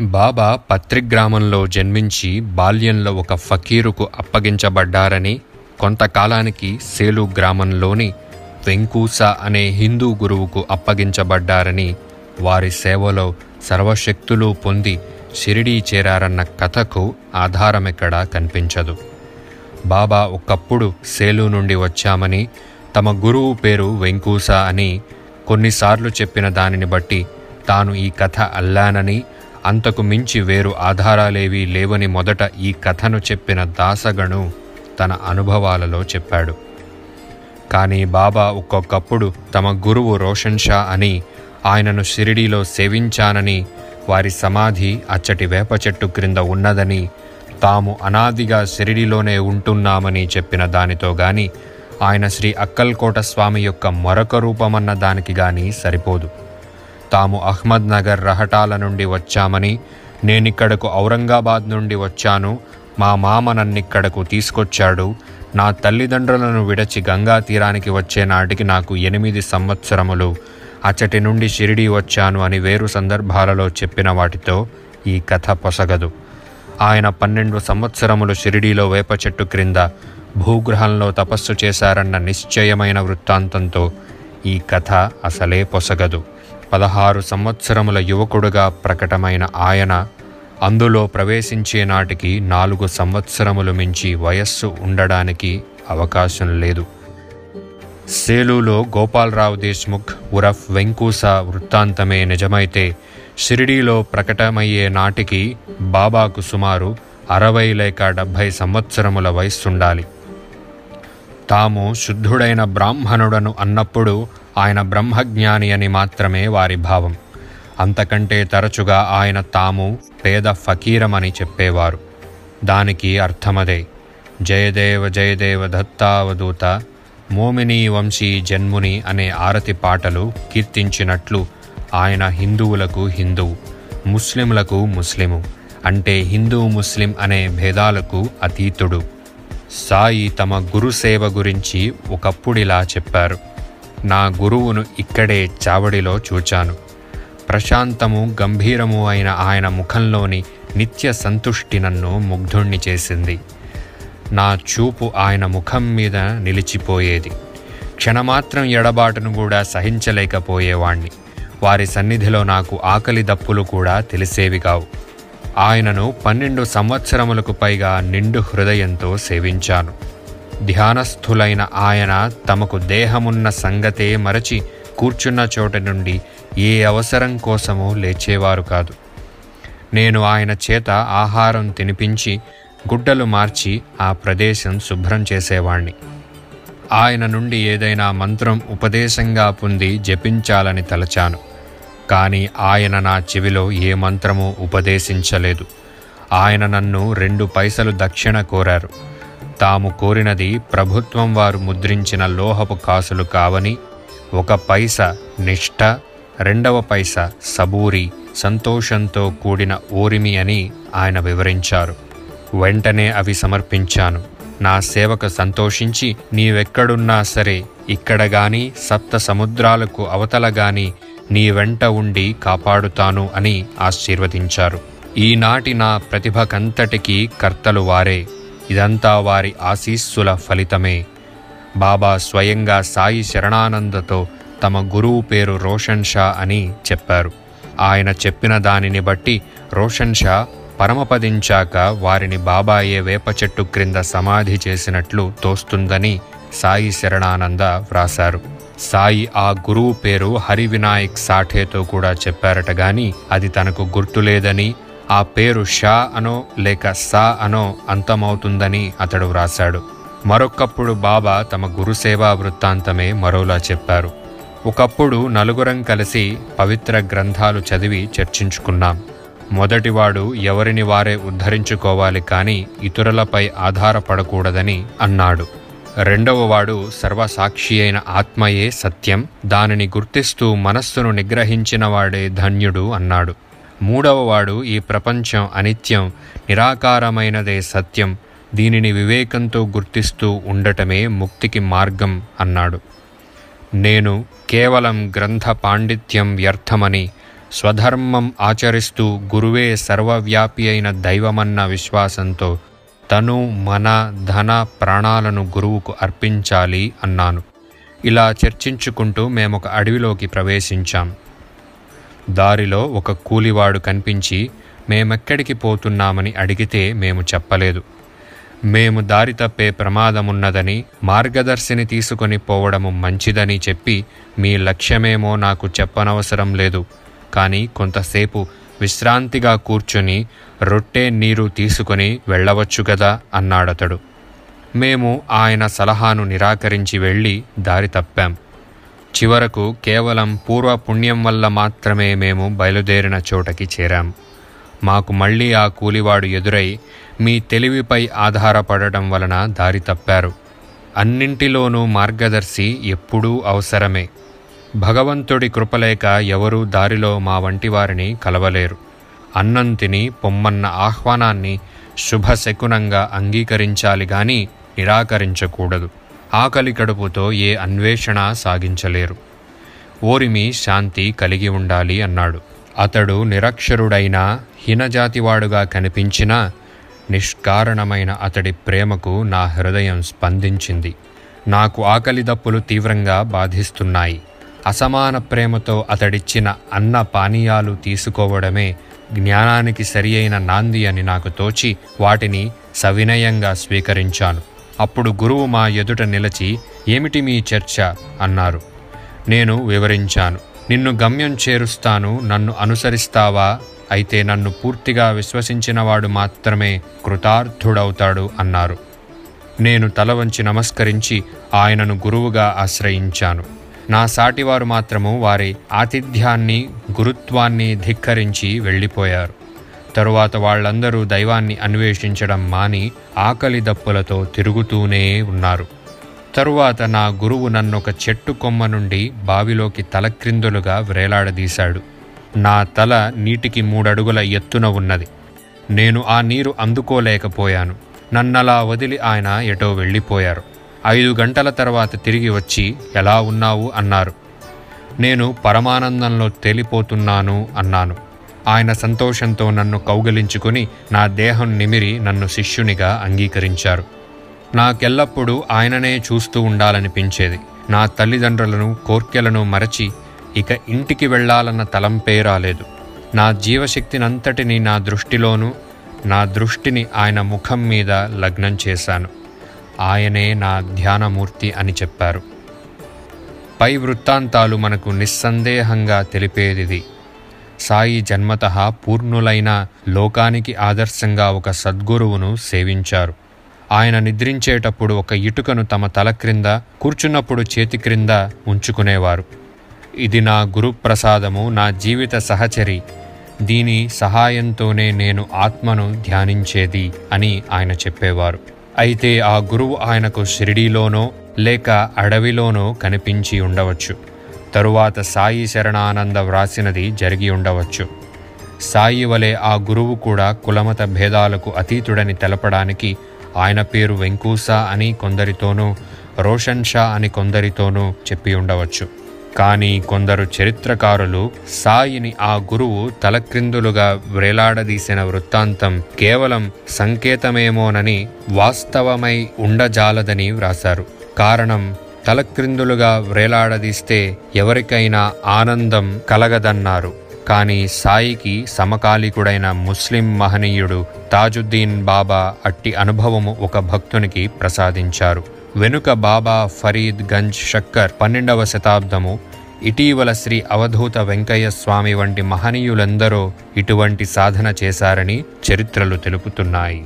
బాబా పత్రిగ్రామంలో జన్మించి బాల్యంలో ఒక ఫకీరుకు అప్పగించబడ్డారని కొంతకాలానికి సేలు గ్రామంలోని వెంకూస అనే హిందూ గురువుకు అప్పగించబడ్డారని వారి సేవలో సర్వశక్తులు పొంది షిరిడీ చేరారన్న కథకు ఆధారమెక్కడా కనిపించదు. బాబా ఒకప్పుడు సేలు నుండి వచ్చామని తమ గురువు పేరు వెంకూస అని కొన్నిసార్లు చెప్పిన దానిని బట్టి తాను ఈ కథ అల్లానని అంతకు మించి వేరు ఆధారాలేవీ లేవని మొదట ఈ కథను చెప్పిన దాసగణు తన అనుభవాలలో చెప్పాడు. కానీ బాబా ఒక్కొక్కప్పుడు తమ గురువు రోషన్ షా అని ఆయనను షిరిడీలో సేవించానని వారి సమాధి అచ్చటి వేప చెట్టు క్రింద ఉన్నదని తాము అనాదిగా షిరిడీలోనే ఉంటున్నామని చెప్పిన దానితో గాని ఆయన శ్రీ అక్కల్కోట స్వామి యొక్క మరొక రూపమన్న దానికి గాని సరిపోదు. తాము అహ్మద్ నగర్ రహటాల నుండి వచ్చామని నేనిక్కడకు ఔరంగాబాద్ నుండి వచ్చాను మా మామ నన్నిక్కడకు తీసుకొచ్చాడు నా తల్లిదండ్రులను విడచి గంగా తీరానికి వచ్చే నాటికి నాకు ఎనిమిది సంవత్సరములు అచ్చటి నుండి షిరిడీ వచ్చాను అని వేరు సందర్భాలలో చెప్పిన వాటితో ఈ కథ పొసగదు. ఆయన పన్నెండు సంవత్సరములు షిరిడీలో వేప చెట్టు క్రింద భూగ్రహంలో తపస్సు చేశారన్న నిశ్చయమైన వృత్తాంతంతో ఈ కథ అసలే పొసగదు. పదహారు సంవత్సరముల యువకుడుగా ప్రకటమైన ఆయన అందులో ప్రవేశించే నాటికి నాలుగు సంవత్సరములు మించి వయస్సు ఉండడానికి అవకాశం లేదు. సేలులో గోపాలరావు దేశ్ముఖ్ ఉరఫ్ వెంకూస వృత్తాంతమే నిజమైతే షిరిడీలో ప్రకటమయ్యే నాటికి బాబాకు సుమారు అరవై లేక డెబ్భై సంవత్సరముల వయస్సుండాలి. తాము శుద్ధుడైన బ్రాహ్మణుడను అన్నప్పుడు ఆయన బ్రహ్మజ్ఞాని అని మాత్రమే వారి భావం. అంతకంటే తరచుగా ఆయన తాము పేద ఫకీరమని చెప్పేవారు. దానికి అర్థమదే. జయదేవ జయదేవ దత్తావధూత మోమిని వంశీ జన్ముని అనే ఆరతి పాటలు కీర్తించినట్లు ఆయన హిందువులకు హిందువు ముస్లింలకు ముస్లిము అంటే హిందూ ముస్లిం అనే భేదాలకు అతీతుడు. సాయి తమ గురుసేవ గురించి ఒకప్పుడిలా చెప్పారు. నా గురువును ఇక్కడే చావడిలో చూచాను. ప్రశాంతము గంభీరము అయిన ఆయన ముఖంలోని నిత్య సంతుష్టి నన్ను ముగ్ధుణ్ణి చేసింది. నా చూపు ఆయన ముఖం మీద నిలిచిపోయేది. క్షణమాత్రం ఎడబాటును కూడా సహించలేకపోయేవాణ్ణి. వారి సన్నిధిలో నాకు ఆకలి దప్పులు కూడా తెలిసేవి కావు. ఆయనను పన్నెండు సంవత్సరములకు పైగా నిండు హృదయంతో సేవించాను. ధ్యానస్థులైన ఆయన తమకు దేహమున్న సంగతే మరచి కూర్చున్న చోట నుండి ఏ అవసరం కోసమూ లేచేవారు కాదు. నేను ఆయన చేత ఆహారం తినిపించి గుడ్డలు మార్చి ఆ ప్రదేశం శుభ్రం చేసేవాణ్ణి. ఆయన నుండి ఏదైనా మంత్రం ఉపదేశంగా పొంది జపించాలని తలచాను. కానీ ఆయన నా చెవిలో ఏ మంత్రము ఉపదేశించలేదు. ఆయన నన్ను రెండు పైసలు దక్షిణ కోరారు. తాము కోరినది ప్రభుత్వం వారు ముద్రించిన లోహపు కాసులు కావని ఒక పైస నిష్ఠ రెండవ పైస సబూరి సంతోషంతో కూడిన ఓరిమి అని ఆయన వివరించారు. వెంటనే అవి సమర్పించాను. నా సేవకు సంతోషించి నీవెక్కడున్నా సరే ఇక్కడ గాని సప్త సముద్రాలకు అవతల గాని నీ వెంట ఉండి కాపాడుతాను అని ఆశీర్వదించారు. ఈనాటి నా ప్రతిభకంతటికీ కర్తలు వారే. ఇదంతా వారి ఆశీస్సుల ఫలితమే. బాబా స్వయంగా సాయి శరణానందతో తమ గురువు పేరు రోషన్ షా అని చెప్పారు. ఆయన చెప్పిన దానిని బట్టి రోషన్ షా పరమపదించాక వారిని బాబాయే వేప చెట్టు క్రింద సమాధి చేసినట్లు తోస్తుందని సాయి శరణానంద వ్రాశారు. సాయి ఆ గురువు పేరు హరివినాయక్ సాఠేతో కూడా చెప్పారట గాని అది తనకు గుర్తులేదని ఆ పేరు షా అనో లేక సా అనో అంతమవుతుందని అతడు వ్రాశాడు. మరొకప్పుడు బాబా తమ గురుసేవా వృత్తాంతమే మరోలా చెప్పారు. ఒకప్పుడు నలుగురం కలిసి పవిత్ర గ్రంథాలు చదివి చర్చించుకున్నాం. మొదటివాడు ఎవరిని వారే ఉద్ధరించుకోవాలి కానీ ఇతరులపై ఆధారపడకూడదని అన్నాడు. రెండవవాడు సర్వసాక్షి అయిన ఆత్మయే సత్యం. దానిని గుర్తిస్తూ మనస్సును నిగ్రహించినవాడే ధన్యుడు అన్నాడు. మూడవవాడు ఈ ప్రపంచం అనిత్యం నిరాకారమైనదే సత్యం. దీనిని వివేకంతో గుర్తిస్తూ ఉండటమే ముక్తికి మార్గం అన్నాడు. నేను కేవలం గ్రంథ పాండిత్యం వ్యర్థమని స్వధర్మం ఆచరిస్తూ గురువే సర్వవ్యాపి అయిన దైవమన్న విశ్వాసంతో తను మన ధన ప్రాణాలను గురువుకు అర్పించాలి అన్నాను. ఇలా చర్చించుకుంటూ మేమొక అడవిలోకి ప్రవేశించాం. దారిలో ఒక కూలివాడు కనిపించి మేమెక్కడికి పోతున్నామని అడిగితే మేము చెప్పలేదు. మేము దారి తప్పే ప్రమాదమున్నదని మార్గదర్శిని తీసుకొని పోవడము మంచిదని చెప్పి మీ లక్ష్యమేమో నాకు చెప్పనవసరం లేదు. కానీ కొంతసేపు విశ్రాంతిగా కూర్చొని రొట్టె నీరు తీసుకొని వెళ్ళవచ్చు కదా అన్నాడతడు. మేము ఆయన సలహాను నిరాకరించి వెళ్ళి దారి తప్పాం. చివరకు కేవలం పూర్వ పుణ్యం వల్ల మాత్రమే మేము బయలుదేరిన చోటకి చేరాం. మాకు మళ్ళీ ఆ కూలివాడు ఎదురై మీ తెలివిపై ఆధారపడటం వలన దారి తప్పారు. అన్నింటిలోనూ మార్గదర్శి ఎప్పుడూ అవసరమే. భగవంతుడి కృపలేక ఎవరూ దారిలో మా వంటి వారిని కలవలేరు. అన్నం తిని పొమ్మన్న ఆహ్వానాన్ని శుభశకునంగా అంగీకరించాలి గాని నిరాకరించకూడదు. ఆకలి కడుపుతో ఏ అన్వేషణ సాగించలేరు. ఓరిమి శాంతి కలిగి ఉండాలి అన్నాడు. అతడు నిరక్షరుడైన హీనజాతివాడుగా కనిపించినా నిష్కారణమైన అతడి ప్రేమకు నా హృదయం స్పందించింది. నాకు ఆకలి దప్పులు తీవ్రంగా బాధిస్తున్నాయి. అసమాన ప్రేమతో అతడిచ్చిన అన్న పానీయాలు తీసుకోవడమే జ్ఞానానికి సరియైన నాంది అని నాకు తోచి వాటిని సవినయంగా స్వీకరించాను. అప్పుడు గురువు మా ఎదుట నిలిచి ఏమిటి మీ చర్చ? అన్నారు. నేను వివరించాను. నిన్ను గమ్యం చేరుస్తాను నన్ను అనుసరిస్తావా? అయితే నన్ను పూర్తిగా విశ్వసించినవాడు మాత్రమే కృతార్థుడవుతాడు అన్నారు. నేను తల వంచి నమస్కరించి ఆయనను గురువుగా ఆశ్రయించాను. నా సాటివారు మాత్రము వారి ఆతిథ్యాన్ని గురుత్వాన్ని ధిక్కరించి వెళ్ళిపోయారు. తరువాత వాళ్ళందరూ దైవాన్ని అన్వేషించడం మాని ఆకలి దప్పులతో తిరుగుతూనే ఉన్నారు. తరువాత నా గురువు నన్నొక చెట్టు కొమ్మ నుండి బావిలోకి తలక్రిందులుగా వ్రేలాడదీశాడు. నా తల నీటికి మూడడుగుల ఎత్తున ఉన్నది. నేను ఆ నీరు అందుకోలేకపోయాను. నన్నలా వదిలి ఆయన ఎటో వెళ్ళిపోయారు. ఐదు గంటల తర్వాత తిరిగి వచ్చి ఎలా ఉన్నావు? అన్నారు. నేను పరమానందంలో తేలిపోతున్నాను అన్నాను. ఆయన సంతోషంతో నన్ను కౌగలించుకుని నా దేహం నిమిరి నన్ను శిష్యునిగా అంగీకరించారు. నాకెల్లప్పుడూ ఆయననే చూస్తూ ఉండాలనిపించేది. నా తల్లిదండ్రులను కోర్కెలను మరచి ఇక ఇంటికి వెళ్ళాలన్న తలంపే రాలేదు. నా జీవశక్తినంతటిని నా దృష్టిలోనూ నా దృష్టిని ఆయన ముఖం మీద లగ్నం చేశాను. ఆయనే నా ధ్యానమూర్తి అని చెప్పారు. పై వృత్తాంతాలు మనకు నిస్సందేహంగా తెలిపేదిది. సాయి జన్మత పూర్ణులైన లోకానికి ఆదర్శంగా ఒక సద్గురువును సేవించారు. ఆయన నిద్రించేటప్పుడు ఒక ఇటుకను తమ తల క్రింద కూర్చున్నప్పుడు చేతి క్రింద ఉంచుకునేవారు. ఇది నా గురుప్రసాదము నా జీవిత సహచరి. దీని సహాయంతోనే నేను ఆత్మను ధ్యానించేది అని ఆయన చెప్పేవారు. అయితే ఆ గురువు ఆయనకు షిరిడీలోనో లేక అడవిలోనో కనిపించి ఉండవచ్చు. తరువాత సాయి శరణానంద వ్రాసినది జరిగి ఉండవచ్చు. సాయి వలె ఆ గురువు కూడా కులమత భేదాలకు అతీతుడని తెలపడానికి ఆయన పేరు వెంకూస అని కొందరితోనూ రోషన్ షా అని కొందరితోనూ చెప్పి ఉండవచ్చు. కానీ కొందరు చరిత్రకారులు సాయిని ఆ గురువు తలక్రిందులుగా వ్రేలాడదీసిన వృత్తాంతం కేవలం సంకేతమేమోనని వాస్తవమై ఉండజాలదని వ్రాశారు. కారణం తలక్రిందులుగా వ్రేలాడదీస్తే ఎవరికైనా ఆనందం కలగదన్నారు. కానీ సాయికి సమకాలీకుడైన ముస్లిం మహనీయుడు తాజుద్దీన్ బాబా అట్టి అనుభవము ఒక భక్తునికి ప్రసాదించారు. వెనుక బాబా ఫరీద్ గంజ్ షక్కర్ పన్నెండవ శతాబ్దము. ఇటీవల శ్రీ అవధూత వెంకయ్య స్వామి వంటి మహనీయులందరూ ఇటువంటి సాధన చేశారని చరిత్రలు తెలుపుతున్నాయి.